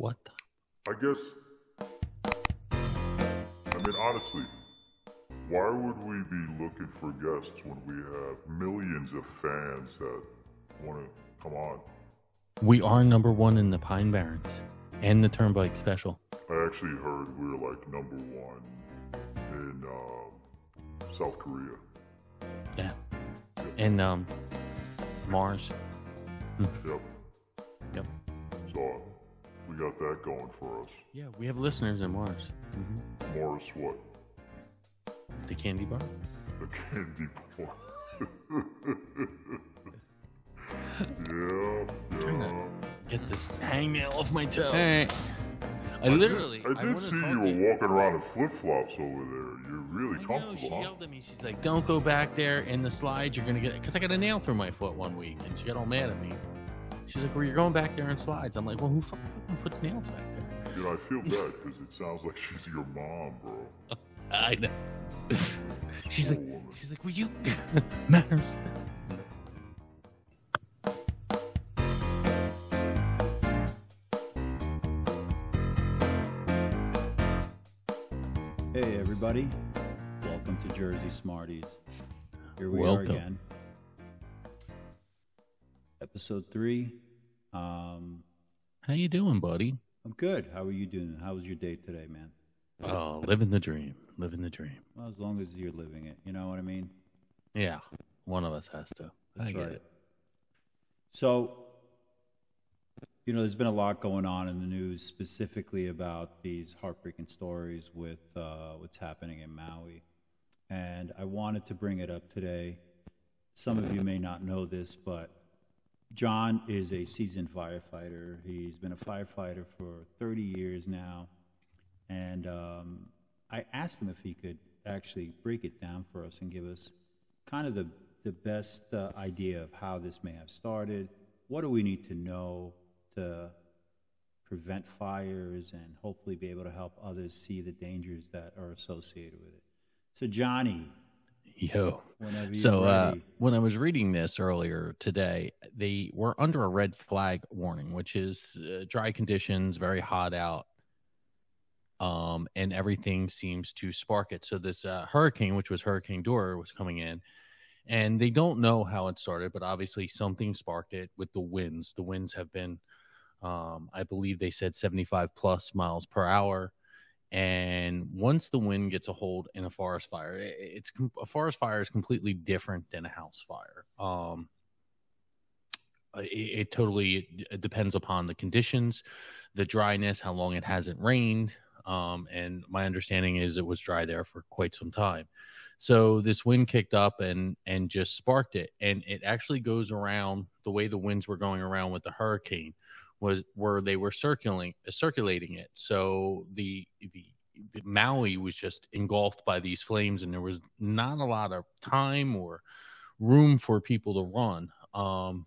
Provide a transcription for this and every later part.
What? The? I guess. I mean, honestly, why would we be looking for guests when we have millions of fans that want to come on? We are number one in the Pine Barrens and the Turnpike Special. I actually heard we were like number one in uh, South Korea. Yeah. And um, Mars. Yep. So we got that going for us. Yeah, we have listeners in Mars. hmm Morris, what? The candy bar. The candy bar. yeah, Turn yeah. Get this hangnail off my toe. Hey. I literally. I did, wanna see you were walking around in flip flops over there. You're really I know, comfortable, she huh? yelled at me. She's like, "Don't go back there in the slides. You're gonna get." Because I got a nail through my foot one week, and she got all mad at me. She's like, "Well, you're going back there in slides." I'm like, "Well, who fucking puts nails back there?" You know, I feel bad because it sounds like she's your mom, bro. I know. she's like, woman. she's like, "Will you manners?" Hey, everybody. Welcome to Jersey Smarties. Here we Welcome. are again. Episode three. Um, How you doing, buddy? I'm good. How are you doing? How was your day today, man? Oh, living the dream. Living the dream. Well, as long as you're living it. You know what I mean? Yeah, one of us has to. I get right. it. So, you know, there's been a lot going on in the news, specifically about these heartbreaking stories with uh, what's happening in Maui. And I wanted to bring it up today. Some of you may not know this, but John is a seasoned firefighter. He's been a firefighter for 30 years now. And um, I asked him if he could actually break it down for us and give us kind of the, the best uh, idea of how this may have started. What do we need to know to prevent fires and hopefully be able to help others see the dangers that are associated with it? So, Johnny, Yo. So uh, when I was reading this earlier today, they were under a red flag warning, which is uh, dry conditions, very hot out, um, and everything seems to spark it. So this uh, hurricane, which was Hurricane Dora, was coming in, and they don't know how it started, but obviously something sparked it with the winds. The winds have been, um, I believe they said 75 plus miles per hour. And once the wind gets a hold in a forest fire, it's a forest fire is completely different than a house fire. Um, it, it totally it depends upon the conditions, the dryness, how long it hasn't rained. Um, and my understanding is it was dry there for quite some time. So this wind kicked up and and just sparked it, and it actually goes around the way the winds were going around with the hurricane was where they were circulating circulating it. So the the Maui was just engulfed by these flames, and there was not a lot of time or room for people to run. Um,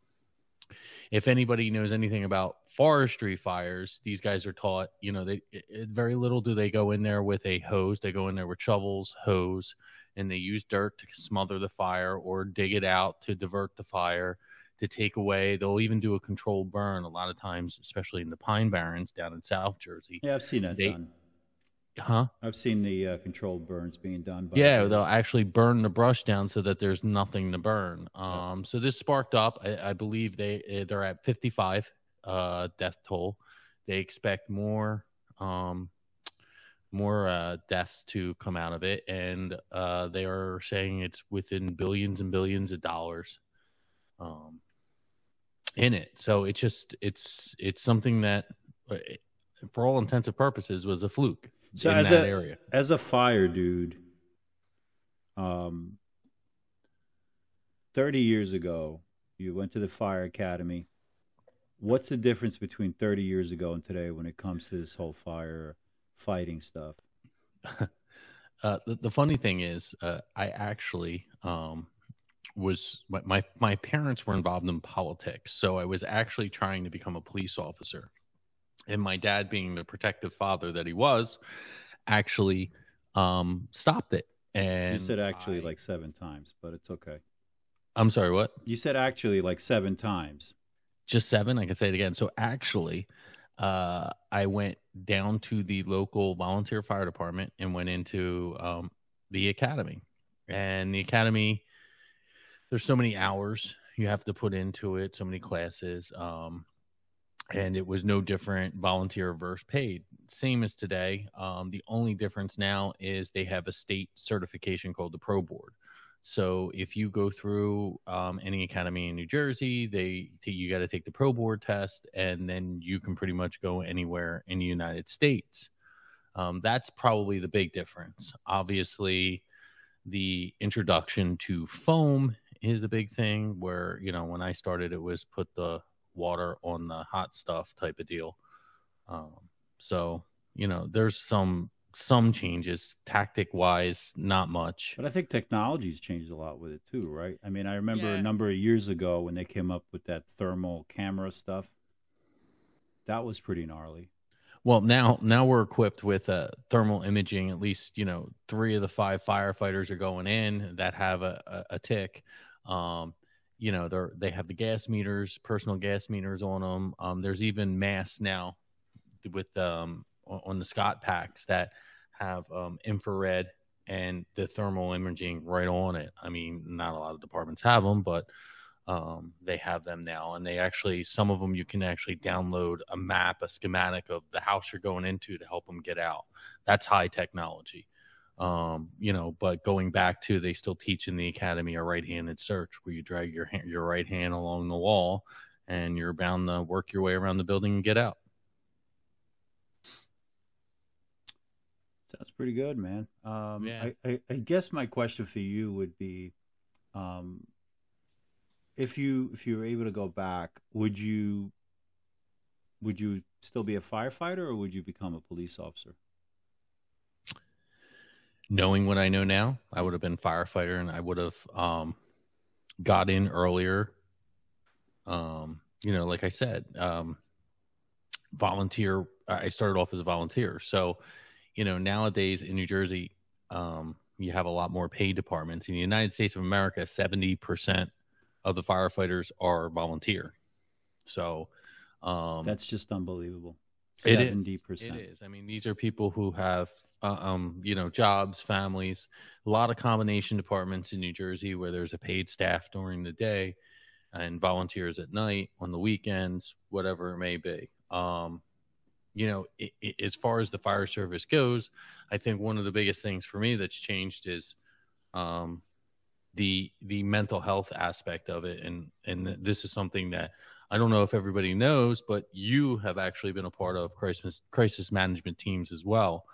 if anybody knows anything about forestry fires, these guys are taught, you know, they it- very little do they go in there with a hose. They go in there with shovels, hose, and they use dirt to smother the fire or dig it out to divert the fire to take away. They'll even do a controlled burn a lot of times, especially in the Pine Barrens down in South Jersey. yeah, I've seen that they- done. Huh? I've seen the uh, controlled burns being done. By Yeah, they'll actually burn the brush down so that there's nothing to burn. Um, so this sparked up. I, I believe they eh, they're at 55 uh, death toll. They expect more um, more uh, deaths to come out of it, and uh, they are saying it's within billions and billions of dollars um, in it. So it's just it's it's something that, uh, for all intents and purposes, was a fluke So in as that a- area. as a fire dude, um, 30 years ago, you went to the fire academy. What's the difference between 30 years ago and today when it comes to this whole fire fighting stuff? Uh, the, the funny thing is, uh, I actually um, was my, my my parents were involved in politics, so I was actually trying to become a police officer, and my dad, being the protective father that he was, actually um, stopped it. And you said actually I- like seven times, but it's okay. I'm sorry, what? You said actually like seven times. Just seven? I can say it again. So actually, uh, I went down to the local volunteer fire department and went into um, the academy. And the academy, there's so many hours you have to put into it, so many classes. Um, and it was no different volunteer versus paid. Same as today um, the only difference now is they have a state certification called the pro board. So if you go through um, any academy in new jersey they you got to take the pro board test and then you can pretty much go anywhere in the united states. Um, that's probably the big difference. Obviously the introduction to foam is a big thing where you know when i started it was put the water on the hot stuff type of deal. Um, so you know, there's some some changes tactic wise, not much. But I think technology's changed a lot with it too, right? I mean, I remember yeah. a number of years ago when they came up with that thermal camera stuff. That was pretty gnarly. Well, now now we're equipped with uh, thermal imaging. At least you know three of the five firefighters are going in that have a, a, a TIC. Um, you know they're they have the gas meters personal gas meters on them um, there's even masks now with um, on the scott packs that have um, infrared and the thermal imaging right on it. I mean not a lot of departments have them but um, they have them now. And they actually some of them you can actually download a map a schematic of the house you're going into to help them get out. That's high technology um, you know, but going back to they still teach in the academy a right-handed search where you drag your hand, your right hand along the wall and you're bound to work your way around the building and get out. Sounds pretty good, man. Um, yeah. I, I, I, guess my question for you would be, um, if you if you were able to go back, would you would you still be a firefighter or would you become a police officer? Knowing what I know now, I would have been firefighter and I would have um, got in earlier. Um, you know, like I said, um, volunteer. I started off as a volunteer, so you know nowadays in New Jersey, um, you have a lot more paid departments. In the United States of America, seventy percent of the firefighters are volunteer. So um, that's just unbelievable. Seventy percent. It is. I mean, these are people who have uh, um, you know, jobs, families, a lot of combination departments in New Jersey where there's a paid staff during the day and volunteers at night on the weekends, whatever it may be. Um, you know, it, it, as far as the fire service goes, I think one of the biggest things for me that's changed is um, the the mental health aspect of it, and and this is something that I don't know if everybody knows, but you have actually been a part of crisis crisis management teams as well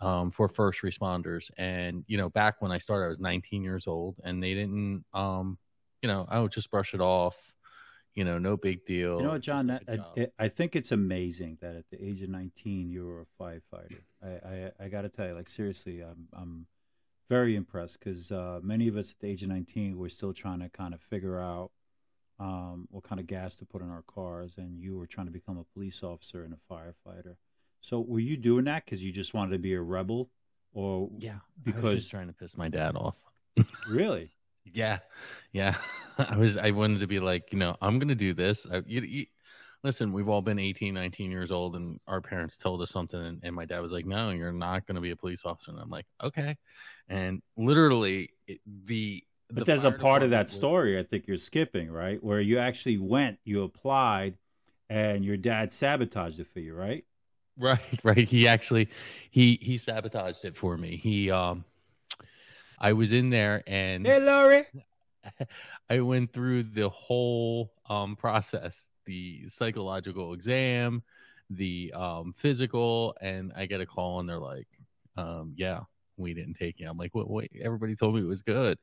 um, for first responders. And, you know, back when I started, I was 19 years old and they didn't, um, you know, I would just brush it off, you know, no big deal. You know what, John, that, I, I, think it's amazing that at the age of 19, you were a firefighter. I, I, I got to tell you, like, seriously, I'm, I'm very impressed because uh, many of us at the age of 19, we're still trying to kind of figure out um, what kind of gas to put in our cars, and you were trying to become a police officer and a firefighter. So were you doing that because you just wanted to be a rebel, or yeah, because I was just trying to piss my dad off? really? Yeah, yeah. I was. I wanted to be like, you know, I'm gonna do this. I, you, you, listen, we've all been 18, 19 years old, and our parents told us something, and, and my dad was like, "No, you're not gonna be a police officer." And I'm like, "Okay," and literally it, the. But there's a part of that story I think you're skipping, right? Where you actually went, you applied, and your dad sabotaged it for you, right? Right, right. He actually he he sabotaged it for me. He um I was in there and Hey Laurie. I went through the whole um process, the psychological exam, the um physical, and I get a call and they're like, um, yeah, we didn't take you. I'm like, wait, wait, everybody told me it was good.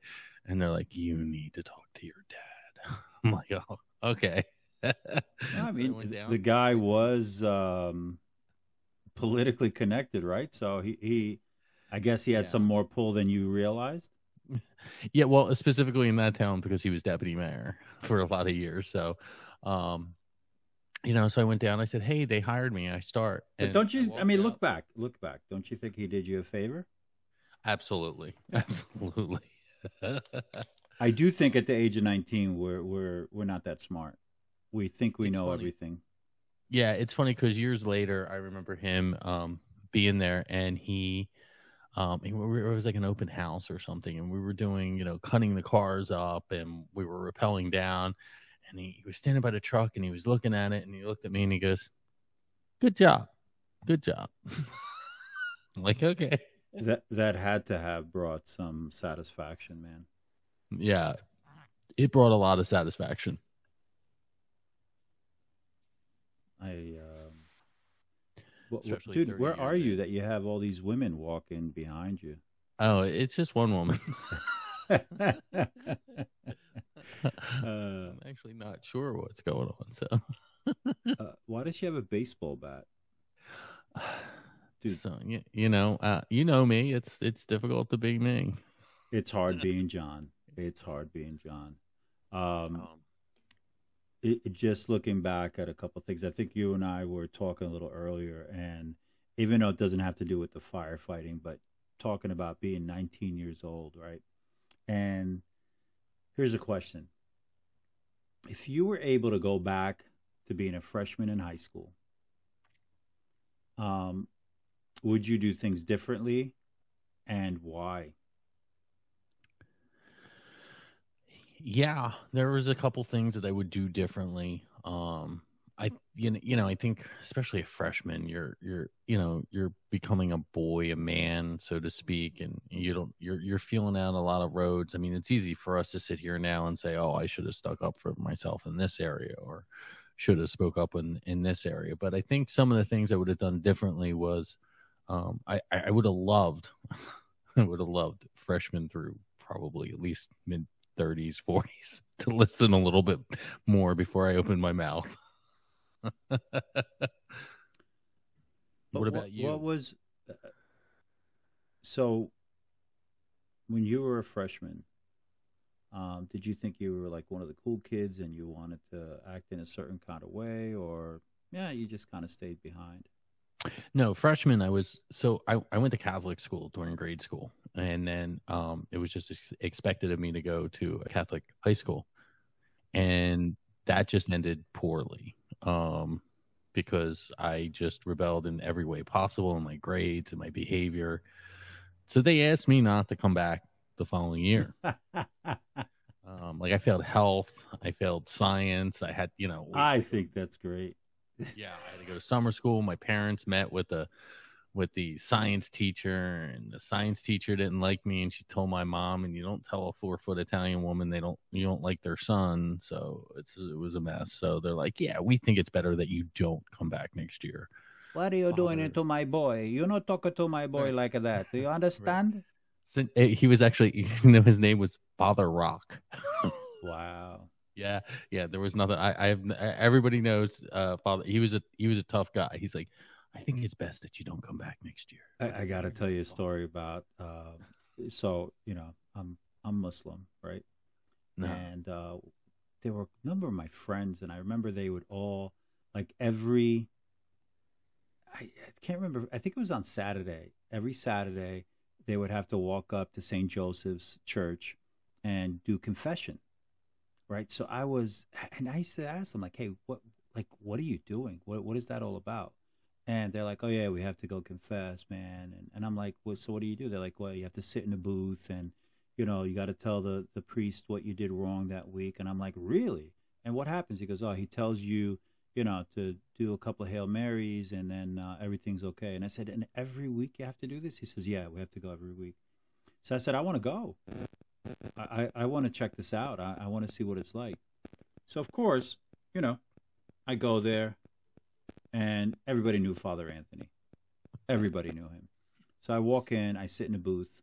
And they're like, you need to talk to your dad. I'm like, oh, okay. I mean, the guy was um politically connected, right? So he, he I guess he had yeah. some more pull than you realized. Yeah, well, specifically in that town because he was deputy mayor for a lot of years. So, um, you know, so I went down. I said, "Hey, they hired me. I start." But don't you? I, I mean, out. look back. Look back. Don't you think he did you a favor? Absolutely, absolutely. I do think at the age of nineteen, we're we're we're not that smart. We think we it's know funny. everything Yeah, it's funny because years later, I remember him um, being there, and he, um, it was like an open house or something, and we were doing, you know, cutting the cars up, and we were rappelling down, and he, he was standing by the truck, and he was looking at it, and he looked at me, and he goes, "Good job, good job." I'm like, okay, That that had to have brought some satisfaction, man. yeah, it brought a lot of satisfaction. I, um, dude, where are you that you have all these women walking behind you? Oh, it's just one woman. uh, I'm actually not sure what's going on. So, uh, why does she have a baseball bat? Dude. so you, you know, uh, you know me. It's it's difficult to be me. It's hard being John. It's hard being John. Um, it, it- just looking back at a couple things, I think you and I were talking a little earlier, and even though it doesn't have to do with the firefighting, but talking about being 19 years old, right? And here's a question: If you were able to go back to being a freshman in high school, um, would you do things differently, and why? yeah, there was a couple things that I would do differently. Um, I you know, you know, I think especially a freshman, you're you're you know you're becoming a boy, a man, so to speak, and you don't you're you're feeling out a lot of roads. I mean, it's easy for us to sit here now and say, "Oh, I should have stuck up for myself in this area," or should have spoke up in in this area. But I think some of the things I would have done differently was, um, I I would have loved, I would have loved freshman through probably at least mid 30s, 40s to listen a little bit more before I open my mouth. What about you? What was uh, so when you were a freshman? Um, did you think you were like one of the cool kids and you wanted to act in a certain kind of way, or yeah, you just kind of stayed behind? No, freshman, I was so I, I went to Catholic school during grade school, and then um, it was just ex- expected of me to go to a Catholic high school, and that just ended poorly um, because I just rebelled in every way possible in my grades and my behavior. So they asked me not to come back the following year. Um, like I failed health, I failed science. I had, you know, I think that's great. Yeah, I had to go to summer school. My parents met with the with the science teacher, and the science teacher didn't like me, and she told my mom, and you don't tell a four foot Italian woman they don't you don't like their son, so it's it was a mess. So they're like, yeah, we think it's better that you don't come back next year. What are you doing doing to my boy? You're not talking to my boy Right. like that. Do you understand? So, eh, he was actually, you know, his name was Father Rock. Wow. Yeah, yeah. There was nothing. I, I have. Everybody knows. Uh, Father. He was a he was a tough guy. He's like, I think it's best that you don't come back next year. I, I got to tell you a story about. Uh, so you know, I'm I'm Muslim, right? No. and uh, there were a number of my friends, and I remember they would all like every. I, I can't remember. I think it was on Saturday. Every Saturday, they would have to walk up to St. Joseph's Church and do confession, right? So I was, and I used to ask them like, "Hey, what, like, what are you doing? What, what is that all about?" And they're like, "Oh yeah, we have to go confess, man." And, and I'm like, "Well, so what do you do?" They're like, "Well, you have to sit in a booth and." you know, you got to tell the, the priest what you did wrong that week. And I'm like, really? And what happens? He goes, oh, he tells you, you know, to do a couple of Hail Marys and then uh, everything's okay. And I said, and every week you have to do this? He says, yeah, we have to go every week. So I said, I want to go. I, I, want to check this out. I, I want to see what it's like. So, of course, you know, I go there and everybody knew Father Anthony. Everybody knew him. So I walk in, I sit in a booth,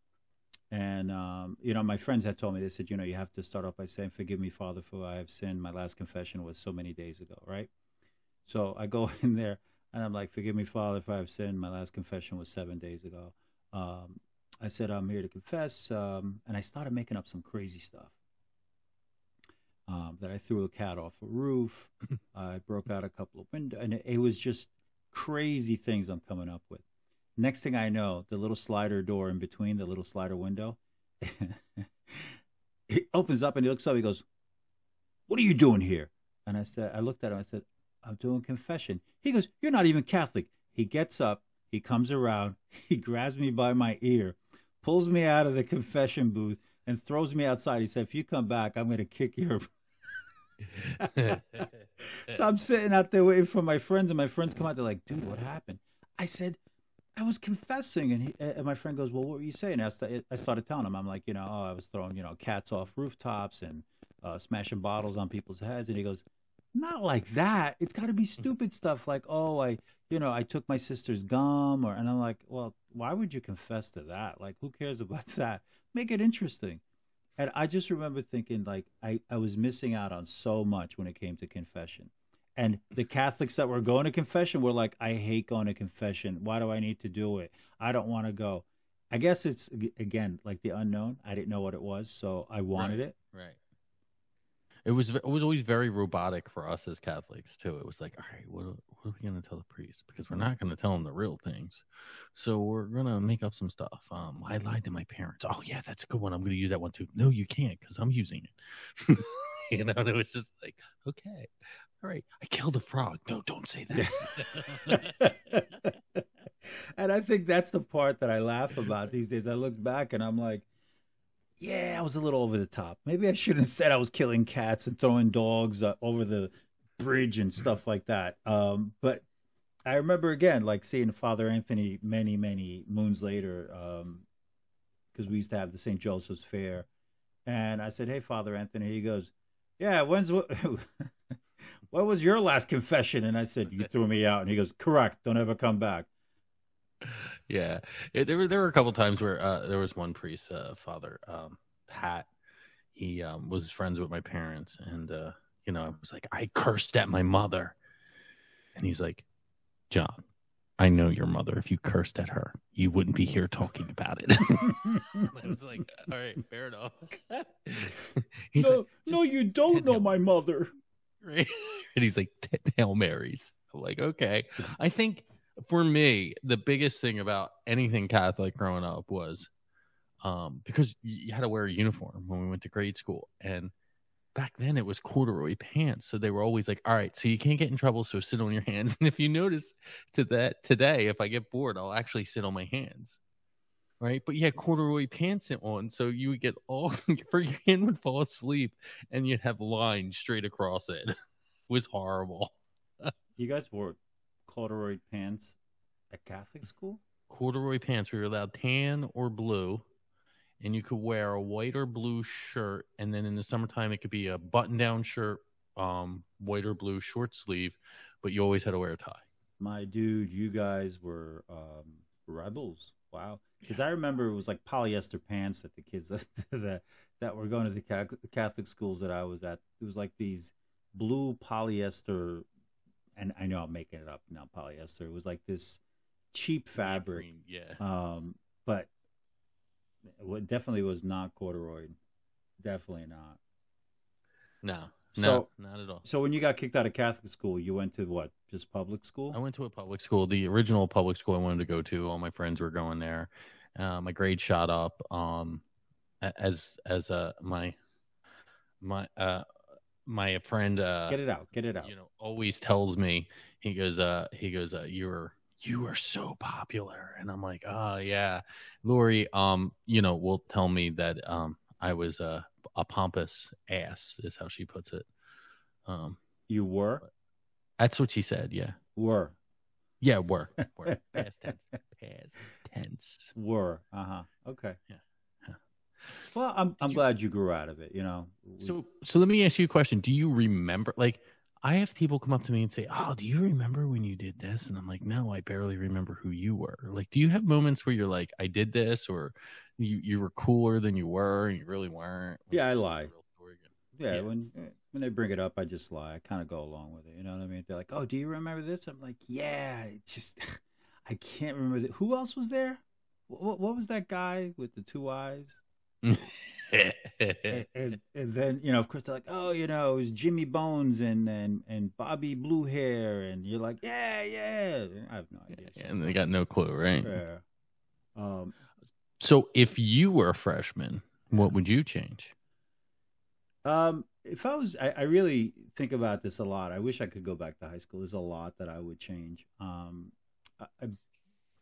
and um, you know, my friends had told me they said, you know, you have to start off by saying, "Forgive me, Father, for I have sinned." My last confession was so many days ago, right? So I go in there and I'm like, "Forgive me, Father, if I have sinned." My last confession was seven days ago. Um, I said, "I'm here to confess," um, and I started making up some crazy stuff. Um, that I threw a cat off a roof. I broke out a couple of windows, and it, it was just crazy things I'm coming up with. Next thing I know, the little slider door in between the little slider window, he opens up and he looks up. He goes, "What are you doing here?" And I said, I looked at him. I said, I'm doing confession. He goes, You're not even Catholic. He gets up, he comes around, he grabs me by my ear, pulls me out of the confession booth, and throws me outside. He said, If you come back, I'm going to kick your. so I'm sitting out there waiting for my friends, and my friends come out. They're like, Dude, what happened? I said, I was confessing, and, he, and my friend goes, "Well, what were you saying?" I, I started telling him, "I'm like, you know, oh, I was throwing, you know, cats off rooftops and uh, smashing bottles on people's heads," and he goes, "Not like that. It's got to be stupid stuff like, oh, I, you know, I took my sister's gum, or," and I'm like, "Well, why would you confess to that? Like, who cares about that? Make it interesting." And I just remember thinking, like, I, I was missing out on so much when it came to confession. And the Catholics that were going to confession were like, I hate going to confession. Why do I need to do it? I don't want to go. I guess it's, again, like the unknown. I didn't know what it was, so I wanted right. it. Right. It was it was always very robotic for us as Catholics too. It was like, all right, what, what are we going to tell the priest? Because we're not going to tell them the real things, so we're going to make up some stuff. Um, I lied to my parents. Oh yeah, that's a good one. I'm going to use that one too. No, you can't because I'm using it. you know, and it was just like, okay, all right, I killed a frog. No, don't say that. and I think that's the part that I laugh about these days. I look back and I'm like, yeah, I was a little over the top. Maybe I shouldn't have said I was killing cats and throwing dogs uh, over the bridge and stuff like that. Um, but I remember again, like seeing Father Anthony many, many moons later, because um, we used to have the St. Joseph's Fair. And I said, Hey, Father Anthony. He goes, Yeah, when's what? what was your last confession? And I said, You threw me out. And he goes, Correct. Don't ever come back. Yeah. It, there were there were a couple times where uh, there was one priest, uh, Father um, Pat. He um, was friends with my parents, and uh, you know, I was like, I cursed at my mother, and he's like, John, I know your mother. If you cursed at her, you wouldn't be here talking about it. I was like, all right, fair enough. he's no, like, no, you don't know my mother. Right? And he's like, Hail Marys. I'm like, okay. I think for me, the biggest thing about anything Catholic growing up was um, because you had to wear a uniform when we went to grade school. And back then it was corduroy pants. So they were always like, all right, so you can't get in trouble. So sit on your hands. And if you notice to that today, if I get bored, I'll actually sit on my hands. Right. But you had corduroy pants on. So you would get all, for your hand would fall asleep and you'd have lines straight across it. it was horrible. you guys wore corduroy pants at Catholic school? Corduroy pants. We were allowed tan or blue, and you could wear a white or blue shirt. And then in the summertime, it could be a button-down shirt, um, white or blue short sleeve, but you always had to wear a tie. My dude, you guys were um, rebels. Wow. Because I remember it was like polyester pants that the kids that that were going to the Catholic schools that I was at. It was like these blue polyester and I know I'm making it up now, polyester. It was like this cheap fabric. yeah. Um, but it definitely was not corduroy. Definitely not. No. No, not at all. So when you got kicked out of Catholic school, you went to what? Just public school? I went to a public school, the original public school I wanted to go to. All my friends were going there. Uh, my grade shot up. Um, as as uh my my uh my friend uh get it out get it out. you know always tells me he goes uh he goes uh you're you are so popular. And i'm like oh yeah. Lori um you know will tell me that um i was uh, a pompous ass is how she puts it. Um you were? that's what she said yeah. Were. Yeah were were. Past tense past tense. Were uh-huh okay. Yeah well, I'm I'm you, glad you grew out of it. You know. So so let me ask you a question. Do you remember? Like, I have people come up to me and say, "Oh, do you remember when you did this?" And I'm like, "No, I barely remember who you were." Like, do you have moments where you're like, "I did this," or you you were cooler than you were, and you really weren't? Yeah, I lie. Yeah, yeah, when eh, when they bring it up, I just lie. I kind of go along with it. You know what I mean? They're like, "Oh, do you remember this?" I'm like, "Yeah." just I can't remember. The, who else was there? What, what was that guy with the two eyes? And, and, and, then you know, of course, they're like, oh, you know, it was Jimmy Bones and and and Bobby Blue Hair, and you're like, yeah, yeah. I have no idea. Yeah, and they got no clue, right? Yeah. Um, so, if you were a freshman, what would you change? Um, if I was, I, I really think about this a lot. I wish I could go back to high school. There's a lot that I would change. Um, I, I,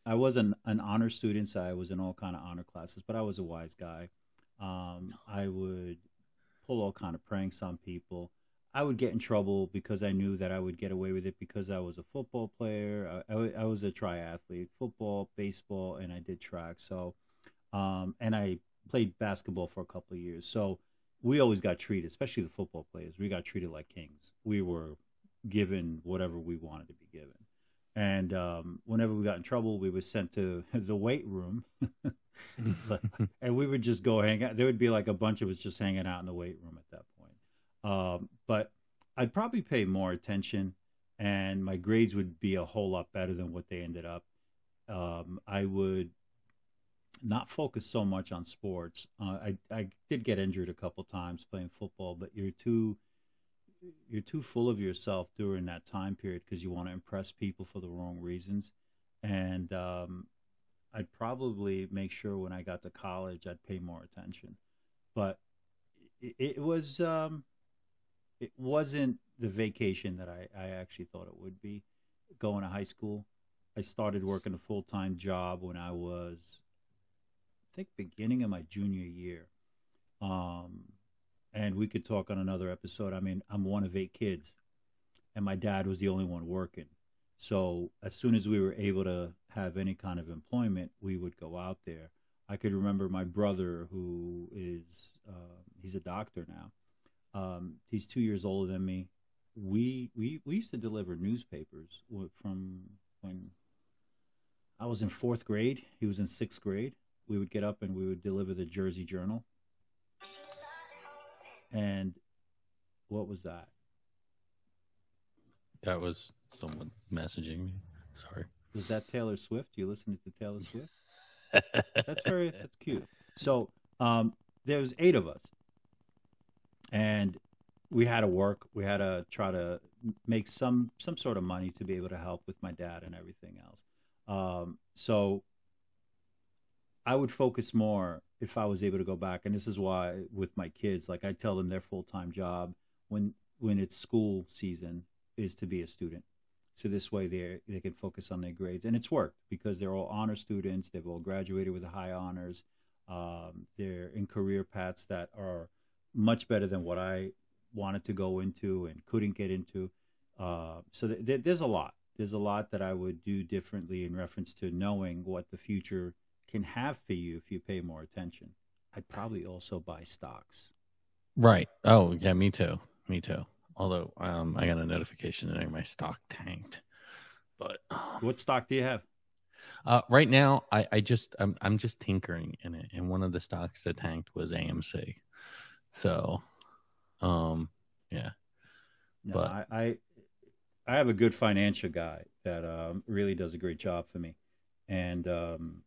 I was an, an honor student, so I was in all kind of honor classes, but I was a wise guy. Um, I would pull all kind of pranks on people. I would get in trouble because I knew that I would get away with it because I was a football player. I, I, I was a triathlete, football, baseball, and I did track. So, um, and I played basketball for a couple of years. So we always got treated, especially the football players. We got treated like kings. We were given whatever we wanted to be given. And um, whenever we got in trouble, we were sent to the weight room, and we would just go hang out. There would be like a bunch of us just hanging out in the weight room at that point. Um, but I'd probably pay more attention, and my grades would be a whole lot better than what they ended up. Um, I would not focus so much on sports. Uh, I I did get injured a couple times playing football, but you're too you're too full of yourself during that time period because you want to impress people for the wrong reasons. And um, I'd probably make sure when I got to college I'd pay more attention. But it, it was um, it wasn't the vacation that I, I actually thought it would be. Going to high school, I started working a full time job when I was I think beginning of my junior year. Um, and we could talk on another episode. I mean, I'm one of eight kids, and my dad was the only one working. So as soon as we were able to have any kind of employment, we would go out there. I could remember my brother, who is uh, he's a doctor now. Um, he's two years older than me. We we we used to deliver newspapers from when I was in fourth grade. He was in sixth grade. We would get up and we would deliver the Jersey Journal and what was that? That was someone messaging me. Sorry. Was that Taylor Swift? You listening to Taylor Swift? that's very that's cute. So um, there was eight of us, and we had to work. We had to try to make some some sort of money to be able to help with my dad and everything else. Um, so I would focus more if I was able to go back. And this is why with my kids, like I tell them their full time job when when it's school season is to be a student. So this way they they can focus on their grades, and it's worked because they're all honor students. They've all graduated with high honors. Um, they're in career paths that are much better than what I wanted to go into and couldn't get into. Uh, so th- th- there's a lot. There's a lot that I would do differently in reference to knowing what the future can have for you if you pay more attention. I'd probably also buy stocks. Right. Oh, yeah, me too. Me too. Although um, I got a notification that my stock tanked. But um, what stock do you have? Uh, right now, I, I just I'm I'm just tinkering in it, and one of the stocks that tanked was AMC. So, um, yeah. No, but I, I I have a good financial guy that um, really does a great job for me, and um,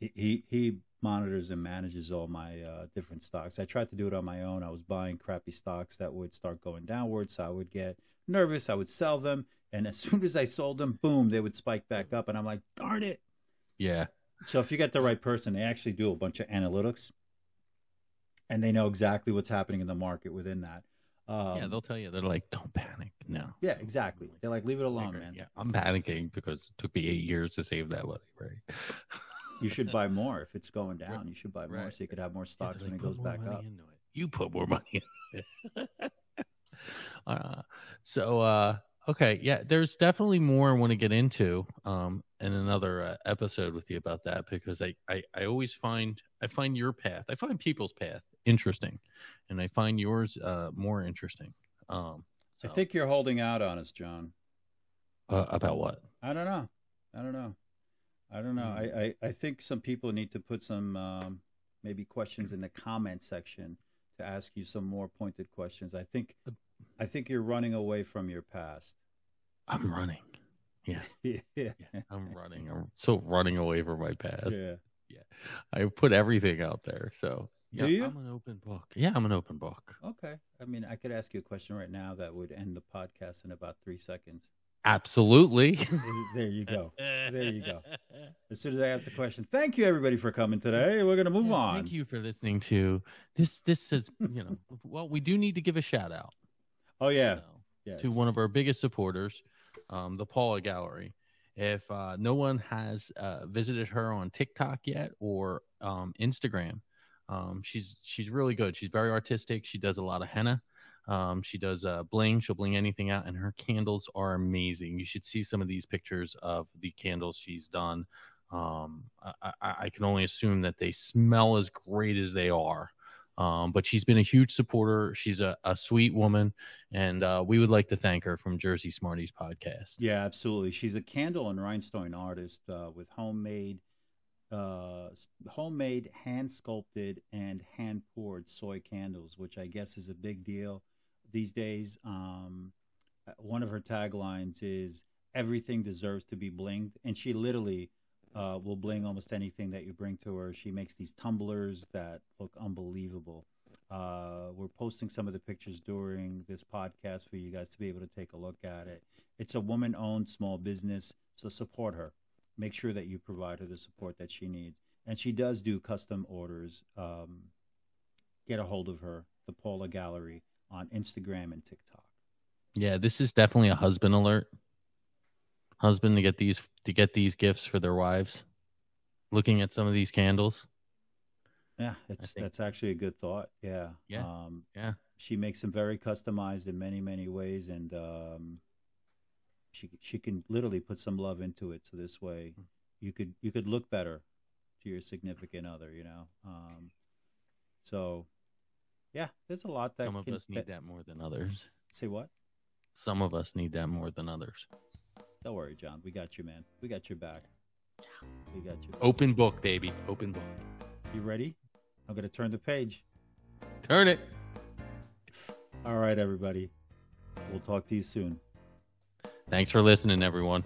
he he monitors and manages all my uh, different stocks. I tried to do it on my own. I was buying crappy stocks that would start going downwards, so I would get nervous. I would sell them, and as soon as I sold them, boom, they would spike back up, and I'm like, darn it. Yeah. So if you get the right person, they actually do a bunch of analytics, and they know exactly what's happening in the market within that. Um, yeah, they'll tell you. They're like, "Don't panic." No. Yeah, exactly. They're like, "Leave it alone, man." Yeah, I'm panicking because it took me eight years to save that money, right? you should buy more if it's going down. You should buy more right. so you could have more stocks yeah, when it goes back up. You put more money in it. uh, so, uh, okay, yeah, there's definitely more I want to get into um, in another uh, episode with you about that because I, I, I always find I find your path, I find people's path interesting, and I find yours uh, more interesting. Um, so. I think you're holding out on us, John. Uh, about what? I don't know. I don't know. I don't know. Mm. I, I, I, think some people need to put some um, maybe questions in the comment section to ask you some more pointed questions. I think I think you're running away from your past. I'm running. Yeah. yeah. yeah. I'm running. I'm so running away from my past. Yeah. Yeah. I put everything out there. So yeah, Do you? I'm an open book. Yeah, I'm an open book. Okay. I mean, I could ask you a question right now that would end the podcast in about three seconds. Absolutely. there you go. There you go. as soon as I ask the question. Thank you, everybody, for coming today. We're gonna move Yeah, on. Thank you for listening to this. This is, you know, well, we do need to give a shout out. Oh yeah, you know, yes. to one of our biggest supporters, um, the Paula Gallery. If uh, no one has uh, visited her on TikTok yet or um, Instagram, um, she's she's really good. She's very artistic. She does a lot of henna. Um, she does uh, bling. She'll bling anything out, and her candles are amazing. You should see some of these pictures of the candles she's done. Um, I, I, can only assume that they smell as great as they are. Um, but she's been a huge supporter. She's a, a sweet woman, and uh, we would like to thank her from Jersey Smarties podcast. Yeah, absolutely. She's a candle and rhinestone artist uh, with homemade, uh, homemade, hand sculpted, and hand poured soy candles, which I guess is a big deal these days. Um, uh, one of her taglines is "Everything deserves to be blinged," and she literally uh, will bling almost anything that you bring to her. She makes these tumblers that look unbelievable. Uh, we're posting some of the pictures during this podcast for you guys to be able to take a look at it. It's a woman owned small business, so support her. Make sure that you provide her the support that she needs. And she does do custom orders. Um, get a hold of her, the Paula Gallery, on Instagram and TikTok. Yeah, this is definitely a husband alert. Husband to get these to get these gifts for their wives. Looking at some of these candles. Yeah, it's that's actually a good thought. Yeah. Yeah, Um, yeah. She makes them very customized in many, many ways, and um, she she can literally put some love into it. So this way, Hmm. you could you could look better to your significant other. You know. Um, so, yeah, there's a lot that Some of can, us need that more than others. Say what? Some of us need that more than others. Don't worry, John. We got you, man. We got your back. We got you. Open book, baby. Open book. You ready? I'm gonna turn the page. Turn it. All right, everybody. We'll talk to you soon. Thanks for listening, everyone.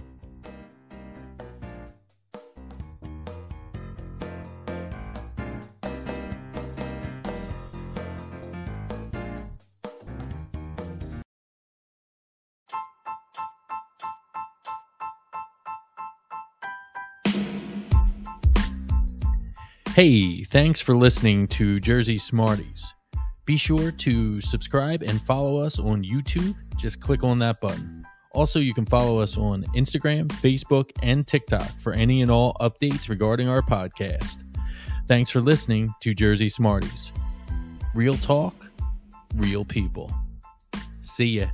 Hey, thanks for listening to Jersey Smarties. Be sure to subscribe and follow us on YouTube. Just click on that button. Also, you can follow us on Instagram, Facebook, and TikTok for any and all updates regarding our podcast. Thanks for listening to Jersey Smarties. Real talk, real people. See ya.